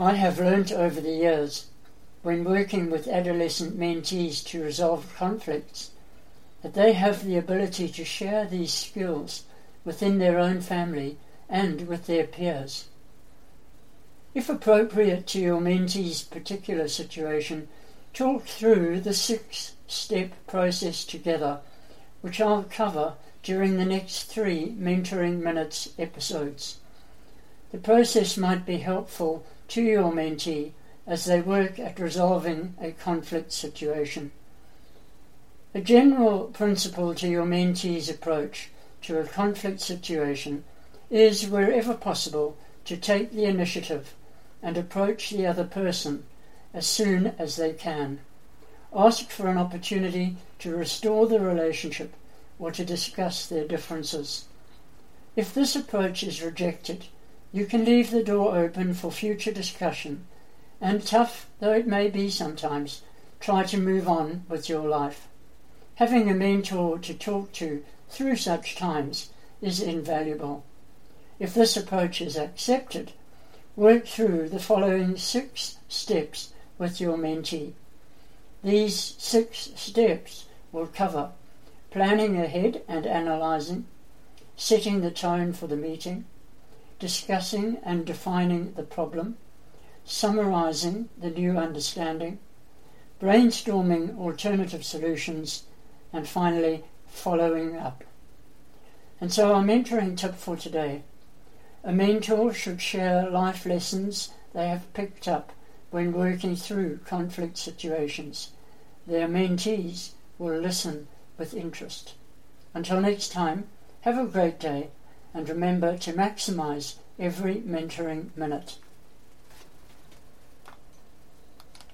I have learnt over the years, when working with adolescent mentees to resolve conflicts, that they have the ability to share these skills within their own family and with their peers. If appropriate to your mentee's particular situation, talk through the six step process together, which I'll cover during the next three Mentoring Minutes episodes. The process might be helpful to your mentee as they work at resolving a conflict situation. A general principle to your mentee's approach to a conflict situation is, wherever possible, to take the initiative and approach the other person as soon as they can. Ask for an opportunity to restore the relationship or to discuss their differences. If this approach is rejected, you can leave the door open for future discussion and, tough though it may be sometimes, try to move on with your life. Having a mentor to talk to through such times is invaluable. If this approach is accepted, work through the following six steps with your mentee. These six steps will cover planning ahead and analysing, setting the tone for the meeting, discussing and defining the problem, summarising the new understanding, brainstorming alternative solutions, and finally following up. And so, our mentoring tip for today a mentor should share life lessons they have picked up when working through conflict situations. Their mentees will listen with interest. Until next time, have a great day and remember to maximize every mentoring minute.